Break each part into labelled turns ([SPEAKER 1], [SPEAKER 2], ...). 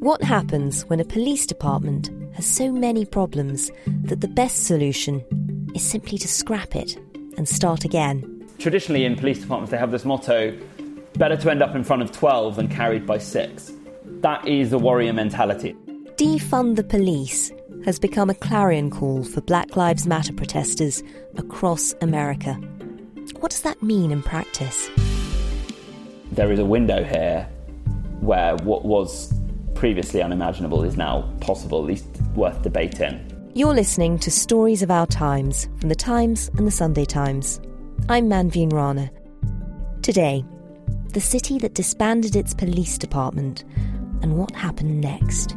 [SPEAKER 1] What happens when a police department has so many problems that the best solution is simply to scrap it and start again?
[SPEAKER 2] Traditionally, in police departments, they have this motto better to end up in front of 12 than carried by six. That is the warrior mentality.
[SPEAKER 1] Defund the police has become a clarion call for Black Lives Matter protesters across America. What does that mean in practice?
[SPEAKER 2] There is a window here where what was previously unimaginable is now possible, at least worth debating.
[SPEAKER 1] You're listening to Stories of Our Times from The Times and The Sunday Times. I'm Manveen Rana. Today, the city that disbanded its police department and what happened next.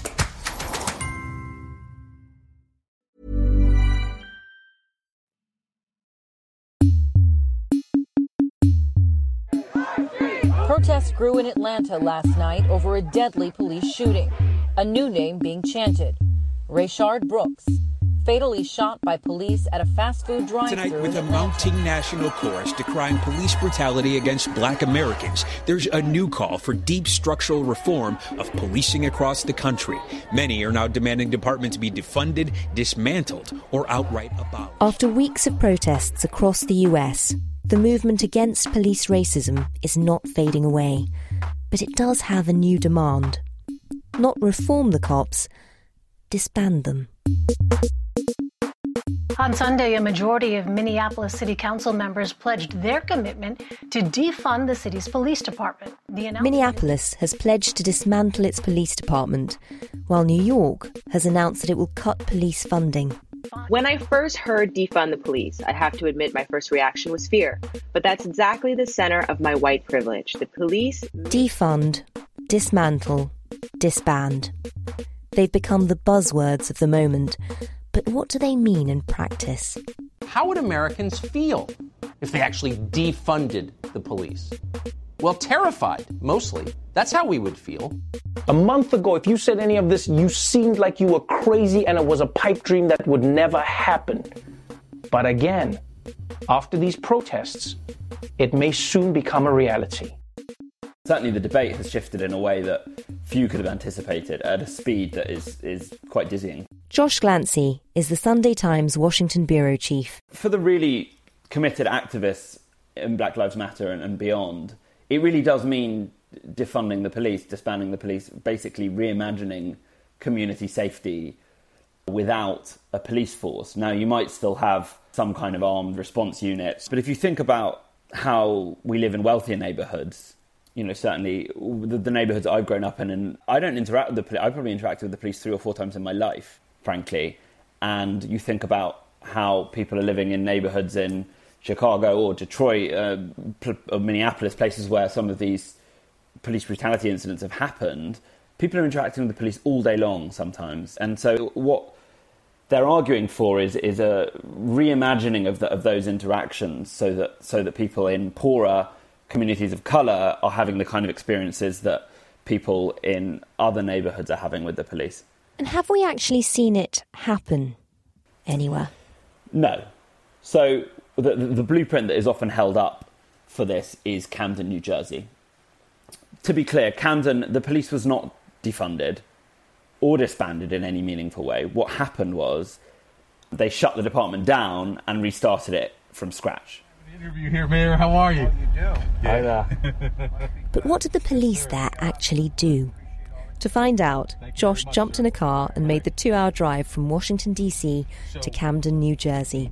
[SPEAKER 3] grew in Atlanta last night over a deadly police shooting. A new name being chanted Rayshard Brooks, fatally shot by police at a fast food drive-thru.
[SPEAKER 4] Tonight, with a mounting national chorus decrying police brutality against black Americans, there's a new call for deep structural reform of policing across the country. Many are now demanding departments be defunded, dismantled, or outright abolished.
[SPEAKER 1] After weeks of protests across the US, the movement against police racism is not fading away, but it does have a new demand. Not reform the cops, disband them.
[SPEAKER 5] On Sunday, a majority of Minneapolis City Council members pledged their commitment to defund the city's police department.
[SPEAKER 1] Minneapolis has pledged to dismantle its police department, while New York has announced that it will cut police funding.
[SPEAKER 6] When I first heard defund the police, I have to admit my first reaction was fear. But that's exactly the center of my white privilege. The police.
[SPEAKER 1] Defund, dismantle, disband. They've become the buzzwords of the moment. But what do they mean in practice?
[SPEAKER 7] How would Americans feel if they actually defunded the police? Well, terrified, mostly. That's how we would feel.
[SPEAKER 8] A month ago, if you said any of this, you seemed like you were crazy and it was a pipe dream that would never happen. But again, after these protests, it may soon become a reality.
[SPEAKER 2] Certainly, the debate has shifted in a way that few could have anticipated at a speed that is, is quite dizzying.
[SPEAKER 1] Josh Glancy is the Sunday Times Washington bureau chief.
[SPEAKER 2] For the really committed activists in Black Lives Matter and, and beyond, it really does mean defunding the police, disbanding the police, basically reimagining community safety without a police force. Now, you might still have some kind of armed response units, but if you think about how we live in wealthier neighborhoods, you know, certainly the, the neighborhoods I've grown up in, and I don't interact with the police. I've probably interacted with the police three or four times in my life, frankly. And you think about how people are living in neighborhoods in Chicago or Detroit uh, or Minneapolis, places where some of these police brutality incidents have happened. People are interacting with the police all day long sometimes, and so what they're arguing for is is a reimagining of the, of those interactions, so that so that people in poorer communities of color are having the kind of experiences that people in other neighborhoods are having with the police.
[SPEAKER 1] And have we actually seen it happen anywhere?
[SPEAKER 2] No. So the, the blueprint that is often held up for this is Camden, New Jersey. To be clear, Camden, the police was not defunded or disbanded in any meaningful way. What happened was they shut the department down and restarted it from scratch.
[SPEAKER 9] Interview here, Mayor. How are you?
[SPEAKER 10] How you Hi there.
[SPEAKER 1] But what did the police there actually do? To find out, Josh jumped in a car and made the two hour drive from Washington, D.C. to Camden, New Jersey.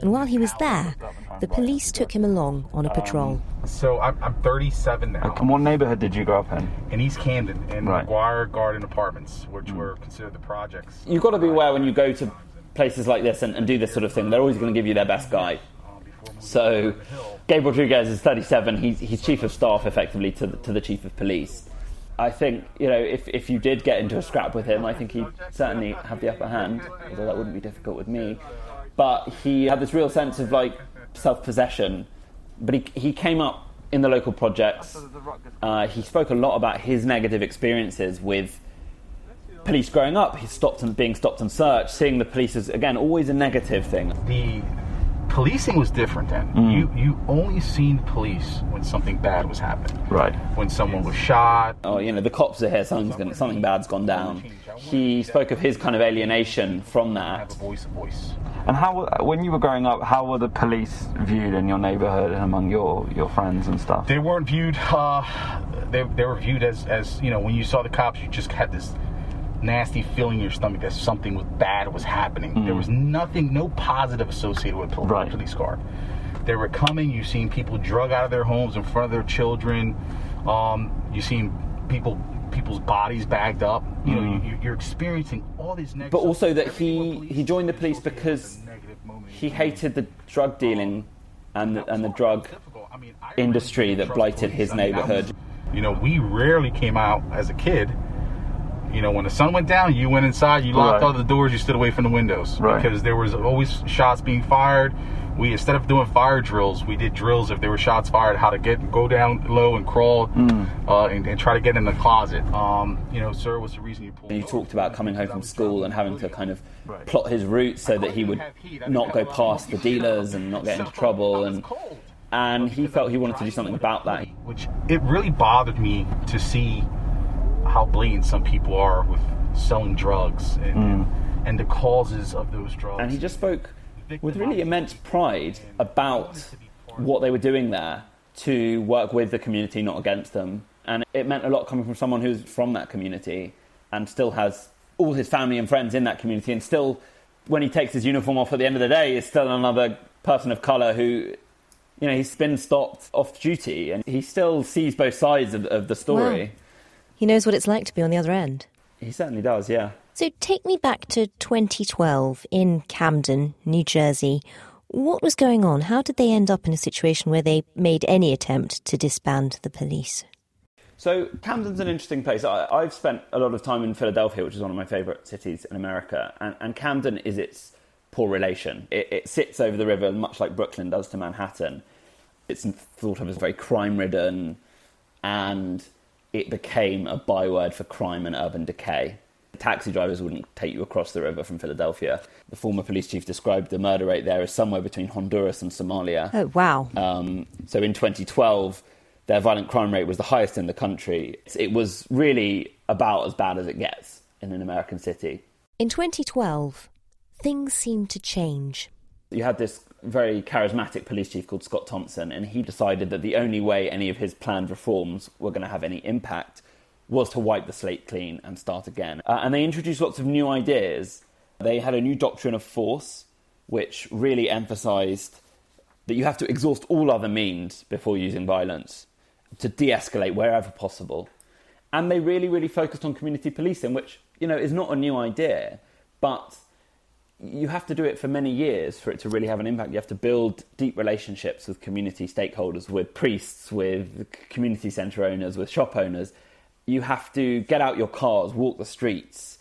[SPEAKER 1] And while he was there, the police took him along on a patrol.
[SPEAKER 9] So I'm, I'm 37 now.
[SPEAKER 10] And what neighborhood did you grow up in?
[SPEAKER 9] In East Camden, in
[SPEAKER 10] Right.
[SPEAKER 9] McGuire Garden Apartments, which were considered the projects.
[SPEAKER 2] You've got to be aware when you go to places like this and, and do this sort of thing, they're always going to give you their best guy. So, Gabe Rodriguez is 37. He's, he's chief of staff, effectively, to the, to the chief of police. I think, you know, if, if you did get into a scrap with him, I think he'd certainly have the upper hand, although that wouldn't be difficult with me. But he had this real sense of, like, self possession. But he, he came up in the local projects. Uh, he spoke a lot about his negative experiences with police growing up. He stopped and being stopped and searched, seeing the police as, again, always a negative thing.
[SPEAKER 9] The policing was different then.
[SPEAKER 2] Mm.
[SPEAKER 9] You you only seen police when something bad was happening.
[SPEAKER 10] Right.
[SPEAKER 9] When someone was shot.
[SPEAKER 2] Oh, you know, the cops are here. Something's gonna, something bad's gone down. He spoke of his kind of alienation from that.
[SPEAKER 9] Voice, voice.
[SPEAKER 10] And how, when you were growing up, how were the police viewed in your neighborhood and among your, your friends and stuff?
[SPEAKER 9] They weren't viewed. Uh, they they were viewed as as you know when you saw the cops, you just had this nasty feeling in your stomach that something was bad was happening. There was nothing, no positive associated with pol- police car. They were coming. You've seen people drug out of their homes in front of their children. Um, you seen people people's bodies bagged up. You know,
[SPEAKER 2] Mm.
[SPEAKER 9] you, you're experiencing all these negative.
[SPEAKER 2] But also that he, he joined the police because he hated the drug dealing and the, and the drug industry that blighted his neighborhood.
[SPEAKER 9] You know, we rarely came out as a kid. You know, when the sun went down, you went inside, you locked
[SPEAKER 10] Right.
[SPEAKER 9] all the doors, you stood away from the windows
[SPEAKER 10] Right.
[SPEAKER 9] because there was always shots being fired. We instead of doing fire drills, we did drills if there were shots fired, how to get go down low and crawl uh, and, and try to get in the closet. Um, you know, sir, what's the reason you pulled?
[SPEAKER 2] And he talked about coming home from school and having to kind of plot his route so that he would not go past the dealers and not get into trouble. And and he felt he wanted to do something about that.
[SPEAKER 9] Which it really bothered me to see how blatant some people are with selling drugs and, hmm. and the causes of those drugs.
[SPEAKER 2] And he just spoke with really immense pride about what they were doing there to work with the community, not against them. And it meant a lot coming from someone who's from that community and still has all his family and friends in that community, and still, when he takes his uniform off at the end of the day, is still another person of colour who. You know, he's been stopped off duty and he still sees both sides of, of the story.
[SPEAKER 1] Wow. He knows what it's like to be on the other end.
[SPEAKER 2] He certainly does, yeah.
[SPEAKER 1] So take me back to 2012 in Camden, New Jersey. What was going on? How did they end up in a situation where they made any attempt to disband the police?
[SPEAKER 2] So Camden's an interesting place. I, I've spent a lot of time in Philadelphia, which is one of my favourite cities in America, and, and Camden is its poor relation. It, it sits over the river, much like Brooklyn does to Manhattan. It's thought of as very crime-ridden, and it became a byword for crime and urban decay. Taxi drivers wouldn't take you across the river from Philadelphia. The former police chief described the murder rate there as somewhere between Honduras and Somalia.
[SPEAKER 1] Oh, wow.
[SPEAKER 2] Um, so in 2012, their violent crime rate was the highest in the country. It was really about as bad as it gets in an American city.
[SPEAKER 1] In 2012, things seemed to change.
[SPEAKER 2] You had this very charismatic police chief called Scott Thomson, and he decided that the only way any of his planned reforms were going to have any impact was to wipe the slate clean and start again. Uh, and they introduced lots of new ideas. They had a new doctrine of force, which really emphasized that you have to exhaust all other means before using violence to de escalate wherever possible. And they really, really focused on community policing, which, you know, is not a new idea, but you have to do it for many years for it to really have an impact. You have to build deep relationships with community stakeholders, with priests, with community centre owners, with shop owners. You have to get out your cars, walk the streets.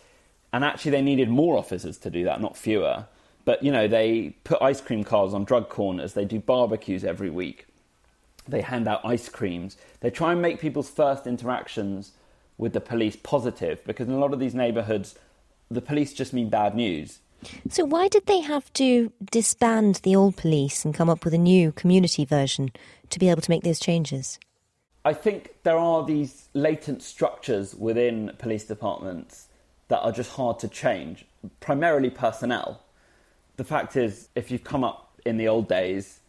[SPEAKER 2] And actually, they needed more officers to do that, not fewer. But, you know, they put ice cream cars on drug corners, they do barbecues every week, they hand out ice creams. They try and make people's first interactions with the police positive because in a lot of these neighbourhoods, the police just mean bad news.
[SPEAKER 1] So, why did they have to disband the old police and come up with a new community version to be able to make those changes?
[SPEAKER 2] I think there are these latent structures within police departments that are just hard to change, primarily personnel. The fact is, if you've come up in the old days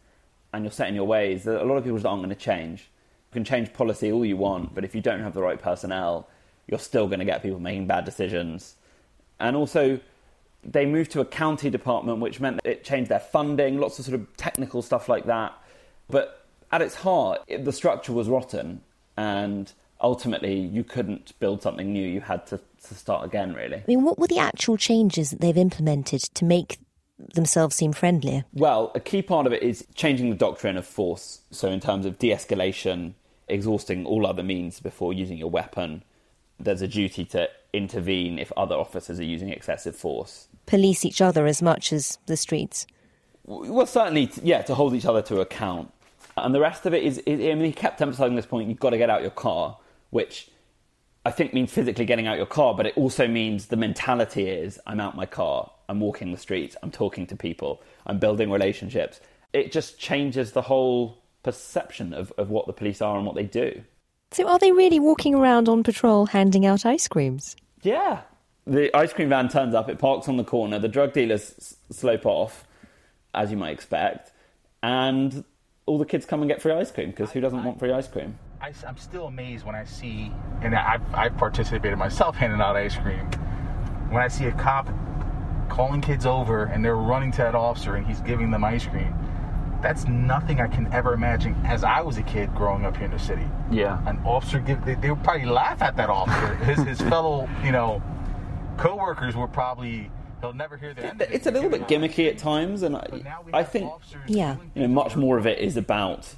[SPEAKER 2] and you're set in your ways, a lot of people just aren't going to change. You can change policy all you want, but if you don't have the right personnel, you're still going to get people making bad decisions. And also, they moved to a county department, which meant it changed their funding, lots of sort of technical stuff like that. But at its heart, it, the structure was rotten, and ultimately, you couldn't build something new. You had to, to start again, really.
[SPEAKER 1] I mean, what were the actual changes that they've implemented to make themselves seem friendlier?
[SPEAKER 2] Well, a key part of it is changing the doctrine of force. So, in terms of de escalation, exhausting all other means before using your weapon, there's a duty to intervene if other officers are using excessive force.
[SPEAKER 1] Police each other as much as the streets?
[SPEAKER 2] Well, certainly, yeah, to hold each other to account. And the rest of it is, I mean, he kept emphasizing this point you've got to get out your car, which I think means physically getting out your car, but it also means the mentality is I'm out my car, I'm walking the streets, I'm talking to people, I'm building relationships. It just changes the whole perception of, of what the police are and what they do.
[SPEAKER 1] So, are they really walking around on patrol handing out ice creams?
[SPEAKER 2] Yeah. The ice cream van turns up, it parks on the corner, the drug dealers s- slope off, as you might expect, and all the kids come and get free ice cream because who doesn't want free ice cream?
[SPEAKER 9] I, am still amazed when I see, and I've, I've participated myself handing out ice cream, when I see a cop calling kids over and they're running to that officer and he's giving them ice cream. That's nothing I can ever imagine as I was a kid growing up here in the city.
[SPEAKER 10] Yeah.
[SPEAKER 9] An officer give they, they would probably laugh at that officer. his his fellow, you know, co-workers were probably he'll never hear the end. of it.
[SPEAKER 2] It's a little bit gimmicky at times, and I, I think
[SPEAKER 1] Yeah.
[SPEAKER 2] you know much more of it is about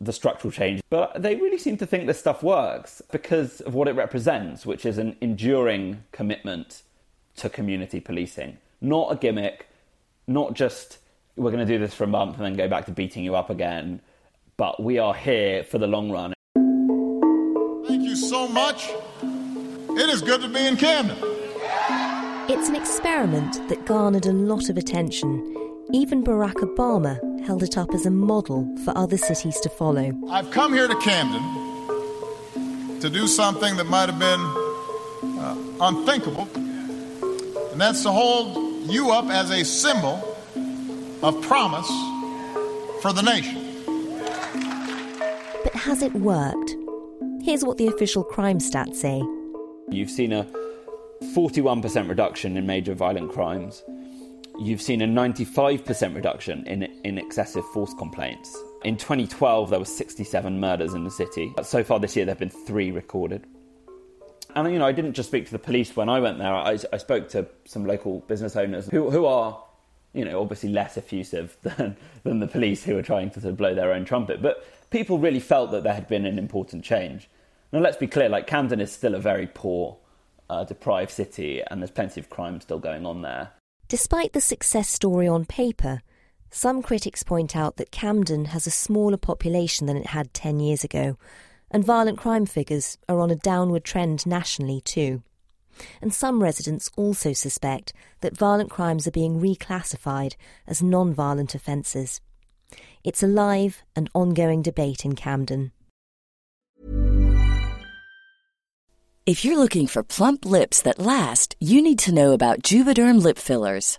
[SPEAKER 2] the structural change. But they really seem to think this stuff works because of what it represents, which is an enduring commitment to community policing, not a gimmick, not just we're going to do this for a month and then go back to beating you up again. But we are here for the long run.
[SPEAKER 11] Thank you so much. It is good to be in Camden.
[SPEAKER 1] It's an experiment that garnered a lot of attention. Even Barack Obama held it up as a model for other cities to follow.
[SPEAKER 11] I've come here to Camden to do something that might have been uh, unthinkable, and that's to hold you up as a symbol of promise for the nation.
[SPEAKER 1] But has it worked? Here's what the official crime stats say.
[SPEAKER 2] You've seen a 41% reduction in major violent crimes. You've seen a 95% reduction in, in excessive force complaints. In 2012, there were 67 murders in the city. So far this year, there have been three recorded. And, you know, I didn't just speak to the police when I went there. I, I spoke to some local business owners who, who are, you know, obviously less effusive than, than the police who are trying to sort of blow their own trumpet. But people really felt that there had been an important change. Now, let's be clear, like, Camden is still a very poor, uh, deprived city, and there's plenty of crime still going on there.
[SPEAKER 1] Despite the success story on paper, some critics point out that Camden has a smaller population than it had 10 years ago, and violent crime figures are on a downward trend nationally too. And some residents also suspect that violent crimes are being reclassified as non violent offences. It's a live and ongoing debate in Camden.
[SPEAKER 12] If you're looking for plump lips that last, you need to know about Juvederm lip fillers.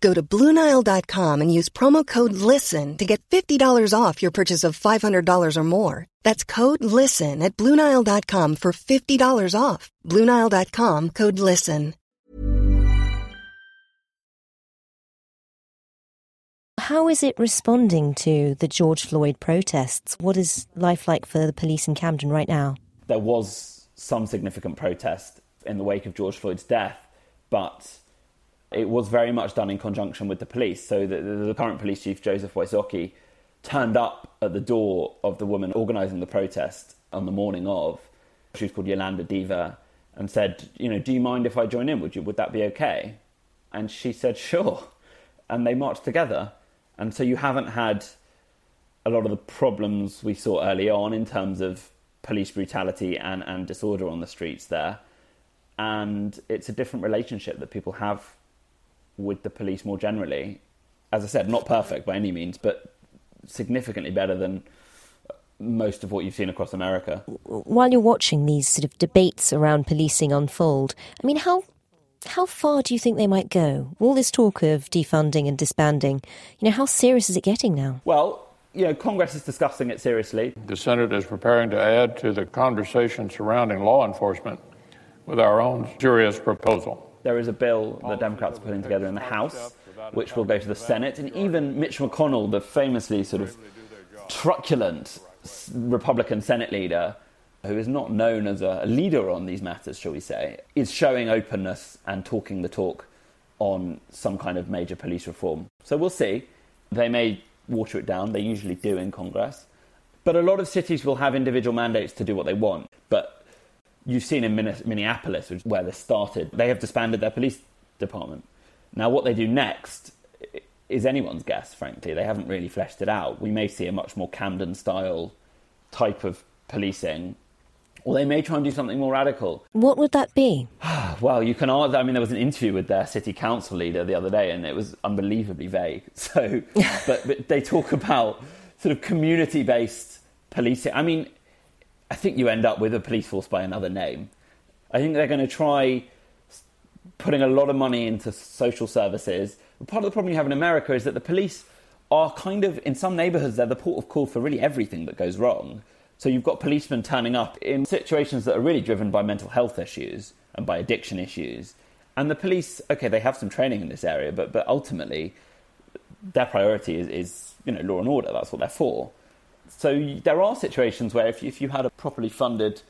[SPEAKER 13] Go to BlueNile.com and use promo code LISTEN to get $50 off your purchase of $500 or more. That's code LISTEN at BlueNile.com for $50 off. BlueNile.com code LISTEN.
[SPEAKER 1] How is it responding to the George Floyd protests? What is life like for the police in Camden right now?
[SPEAKER 2] There was some significant protest in the wake of George Floyd's death, but it was very much done in conjunction with the police. So the, the, current police chief, Joseph Wysocki, turned up at the door of the woman organising the protest on the morning of. She was called Yolanda Diva, and said, "You know, do you mind if I join in? Would you? Would that be okay?" And she said, "Sure." And they marched together. And so you haven't had a lot of the problems we saw early on in terms of police brutality and, and disorder on the streets there. And it's a different relationship that people have with the police more generally. As I said, not perfect by any means, but significantly better than most of what you've seen across America.
[SPEAKER 1] While you're watching these sort of debates around policing unfold, I mean, how how far do you think they might go? All this talk of defunding and disbanding, you know, how serious is it getting now?
[SPEAKER 2] Well, you know, Congress is discussing it seriously.
[SPEAKER 14] The Senate is preparing to add to the conversation surrounding law enforcement with our own serious proposal.
[SPEAKER 2] There is a bill the Democrats are putting together in the House, which will go to the Senate, and even Mitch McConnell, the famously sort of truculent Republican Senate leader, who is not known as a leader on these matters, shall we say, is showing openness and talking the talk on some kind of major police reform. So we'll see. They may water it down, they usually do in Congress. But a lot of cities will have individual mandates to do what they want. But you've seen in Minneapolis, where this started, they have disbanded their police department. Now, what they do next is anyone's guess, frankly. They haven't really fleshed it out. We may see a much more Camden style type of policing or they may try and do something more radical.
[SPEAKER 1] What would that be?
[SPEAKER 2] well, you can ask. I mean, there was an interview with their city council leader the other day, and it was unbelievably vague. So, but, but they talk about sort of community-based policing. I mean, I think you end up with a police force by another name. I think they're going to try putting a lot of money into social services. Part of the problem you have in America is that the police are kind of, in some neighborhoods, they're the port of call for really everything that goes wrong. So you've got policemen turning up in situations that are really driven by mental health issues and by addiction issues. And the police, okay, they have some training in this area, but, but ultimately their priority is, is, you know, law and order. That's what they're for. So there are situations where if you, if you had a properly funded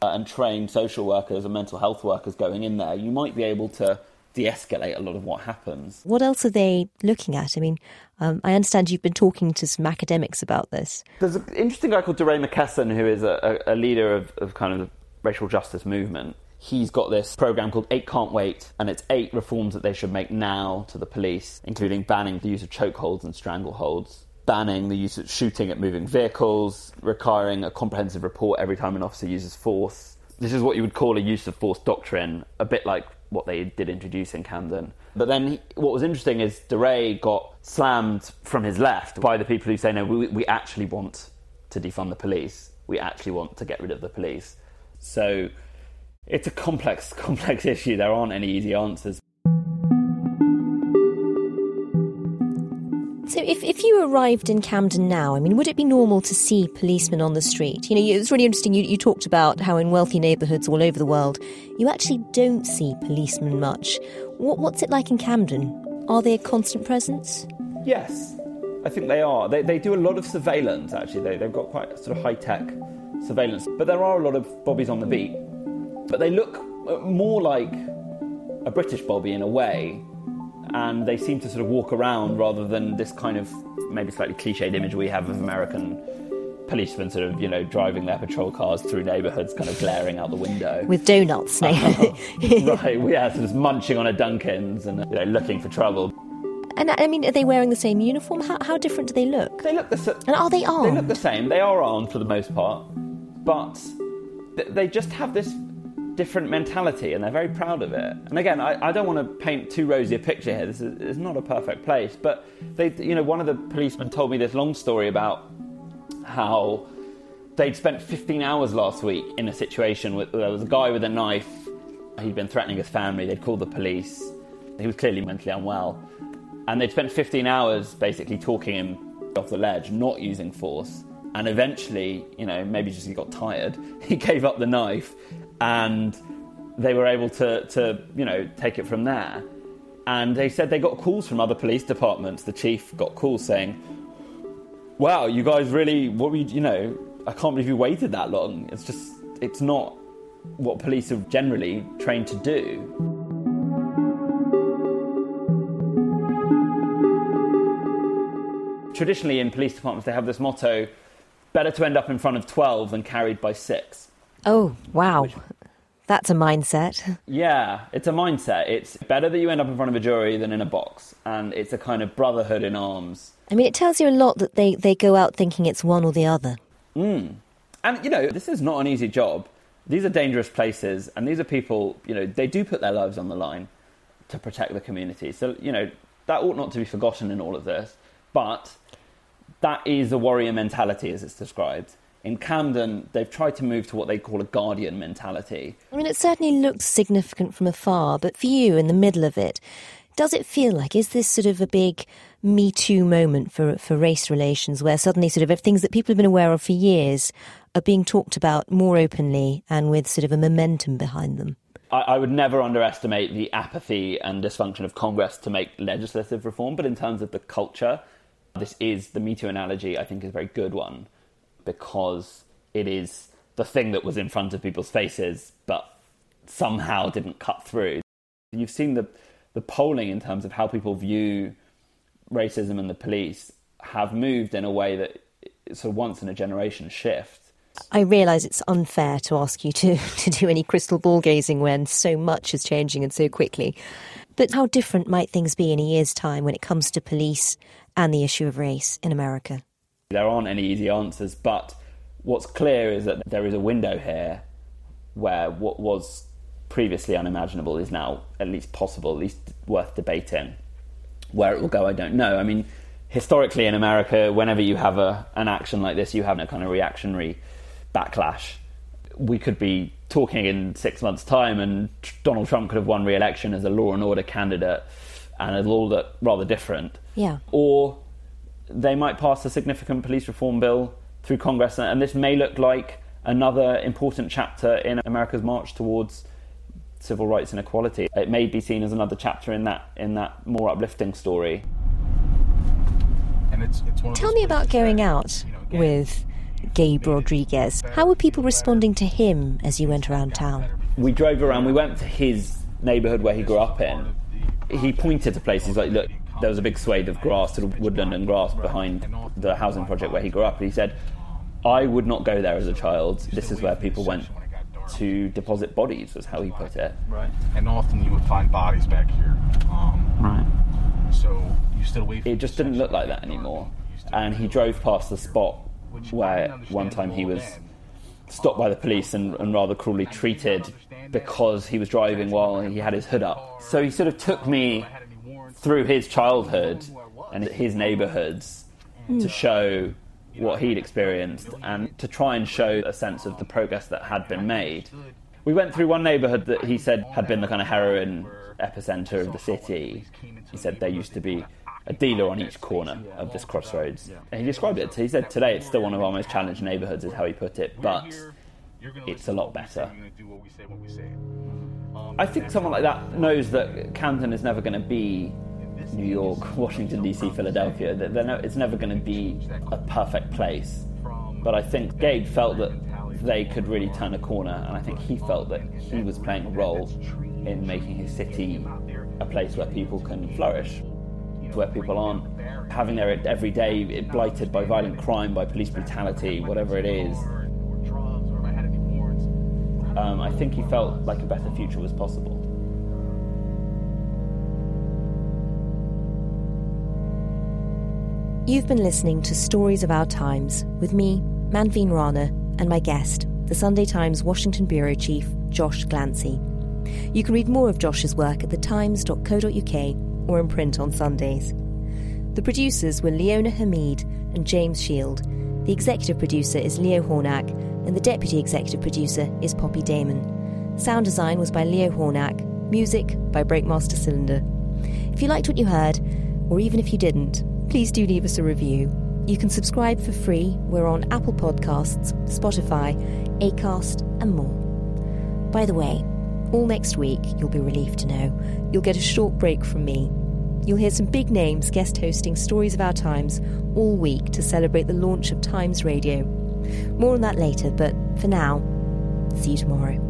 [SPEAKER 2] uh, and trained social workers and mental health workers going in there, you might be able to de escalate a lot of what happens.
[SPEAKER 1] What else are they looking at? I mean, um, I understand you've been talking to some academics about this.
[SPEAKER 2] There's an interesting guy called DeRay McKesson, who is a, a, a leader of, of kind of the racial justice movement. He's got this program called Eight Can't Wait, and it's eight reforms that they should make now to the police, including banning the use of chokeholds and strangleholds, banning the use of shooting at moving vehicles, requiring a comprehensive report every time an officer uses force. This is what you would call a use of force doctrine, a bit like what they did introduce in Camden. But then he, what was interesting is DeRay got slammed from his left by the people who say, no, we, we actually want to defund the police. We actually want to get rid of the police. So it's a complex, complex issue. There aren't any easy answers.
[SPEAKER 1] So, if, if you arrived in Camden now, I mean, would it be normal to see policemen on the street? You know, it's really interesting. You, you talked about how in wealthy neighbourhoods all over the world, you actually don't see policemen much. What, what's it like in Camden? Are they a constant presence?
[SPEAKER 2] Yes, I think they are. They, they do a lot of surveillance, actually. They, they've got quite sort of high tech surveillance. But there are a lot of bobbies on the beat. But they look uh, more like a British bobby in a way and they seem to sort of walk around rather than this kind of maybe slightly cliched image we have of American policemen sort of, you know, driving their patrol cars through neighbourhoods, kind of glaring out the window.
[SPEAKER 1] With donuts,
[SPEAKER 2] right, yeah, sort of munching on a Dunkin's and, you know, looking for trouble.
[SPEAKER 1] And I mean, are they wearing the same uniform? How, how different do they look?
[SPEAKER 2] They look the same.
[SPEAKER 1] And are they armed?
[SPEAKER 2] They look the same. They are armed for the most part, but they just have this different mentality, and they're very proud of it. And again, I, I don't want to paint too rosy a picture here. This is, not a perfect place, but they, you know, one of the policemen told me this long story about how they'd spent 15 hours last week in a situation where there was a guy with a knife. He'd been threatening his family. They'd called the police. He was clearly mentally unwell. And they'd spent 15 hours basically talking him off the ledge, not using force. And eventually, you know, maybe just he got tired, he gave up the knife and they were able to, to, you know, take it from there. And they said they got calls from other police departments. The chief got calls saying, wow, you guys really, what we, you know, I can't believe you waited that long. It's just, it's not what police are generally trained to do. Traditionally, in police departments, they have this motto better to end up in front of 12 than carried by six.
[SPEAKER 1] Oh, wow. That's a mindset.
[SPEAKER 2] Yeah, it's a mindset. It's better that you end up in front of a jury than in a box. And it's a kind of brotherhood in arms.
[SPEAKER 1] I mean, it tells you a lot that they, they go out thinking it's one or the other.
[SPEAKER 2] Mm. And, you know, this is not an easy job. These are dangerous places, and these are people, you know, they do put their lives on the line to protect the community. So, you know, that ought not to be forgotten in all of this. But that is a warrior mentality as it's described. In Camden, they've tried to move to what they call a guardian mentality.
[SPEAKER 1] I mean, it certainly looks significant from afar, but for you, in the middle of it, does it feel like, is this sort of a big Me Too moment for, for race relations where suddenly sort of things that people have been aware of for years are being talked about more openly and with sort of a momentum behind them?
[SPEAKER 2] I, I would never underestimate the apathy and dysfunction of Congress to make legislative reform, but in terms of the culture, this is the Me Too analogy, I think, is a very good one because it is the thing that was in front of people's faces but somehow didn't cut through. You've seen the, the polling in terms of how people view racism and the police have moved in a way that it's a once in a generation shift.
[SPEAKER 1] I realise it's unfair to ask you to, to do any crystal ball gazing when so much is changing and so quickly. But how different might things be in a year's time when it comes to police and the issue of race in America?
[SPEAKER 2] There aren't any easy answers, but what's clear is that there is a window here where what was previously unimaginable is now at least possible, at least worth debating. Where it will go, I don't know. I mean, historically in America, whenever you have a, an action like this, you have a kind of reactionary backlash. We could be talking in six months' time, and Donald Trump could have won re-election as a law and order candidate, and a law that rather different.
[SPEAKER 1] Yeah.
[SPEAKER 2] Or they might pass a significant police reform bill through Congress, and this may look like another important chapter in America's march towards civil rights and equality. It may be seen as another chapter in that in that more uplifting story.
[SPEAKER 9] And it's, it's
[SPEAKER 1] Tell me about going out with Gabe Rodriguez. How were people responding to him as you went around town?
[SPEAKER 2] We drove around. We went to his neighbourhood where he grew up in. He pointed to places like, look, there was a big swathe of grass, sort of woodland and grass behind the housing project where he grew up. And he said, I would not go there as a child. This is where people went to deposit bodies, was how he put it.
[SPEAKER 9] Right. And often you would find bodies back here. Um,
[SPEAKER 2] right.
[SPEAKER 9] So you stood away
[SPEAKER 2] It just didn't look like that anymore. And he drove past the spot where one time he was stopped by the police and, and rather cruelly treated because he was driving while he had his hood up. So he sort of took me through his childhood and his neighborhoods hmm. to show what he'd experienced and to try and show a sense of the progress that had been made. We went through one neighborhood that he said had been the kind of heroin epicenter of the city. He said there used to be a dealer on each corner of this crossroads. And he described it. He said today it's still one of our most challenged neighborhoods, is how he put it, but it's a lot better. I think someone like that knows that Camden is never going to be New York, Washington, D.C., Philadelphia. That it's never going to be a perfect place. But I think Gabe felt that they could really turn a corner, and I think he felt that he was playing a role in making his city a place where people can flourish. where people aren't having their every day blighted by violent crime, by police brutality, whatever it is. Um, I think he felt like a better future was possible.
[SPEAKER 1] You've been listening to Stories of Our Times with me, Manveen Rana, and my guest, the Sunday Times Washington Bureau Chief, Josh Glancy. You can read more of Josh's work at thetimes.co.uk or in print on Sundays. The producers were Leona Hamid and James Shield. The executive producer is Leo Hornak, and the deputy executive producer is Poppy Damon. Sound design was by Leo Hornak, music by Breakmaster Cylinder. If you liked what you heard, or even if you didn't, please do leave us a review. You can subscribe for free. We're on Apple Podcasts, Spotify, Acast, and more. By the way, all next week, you'll be relieved to know, you'll get a short break from me. You'll hear some big names guest hosting Stories of Our Times all week to celebrate the launch of Times Radio. More on that later, but for now, see you tomorrow.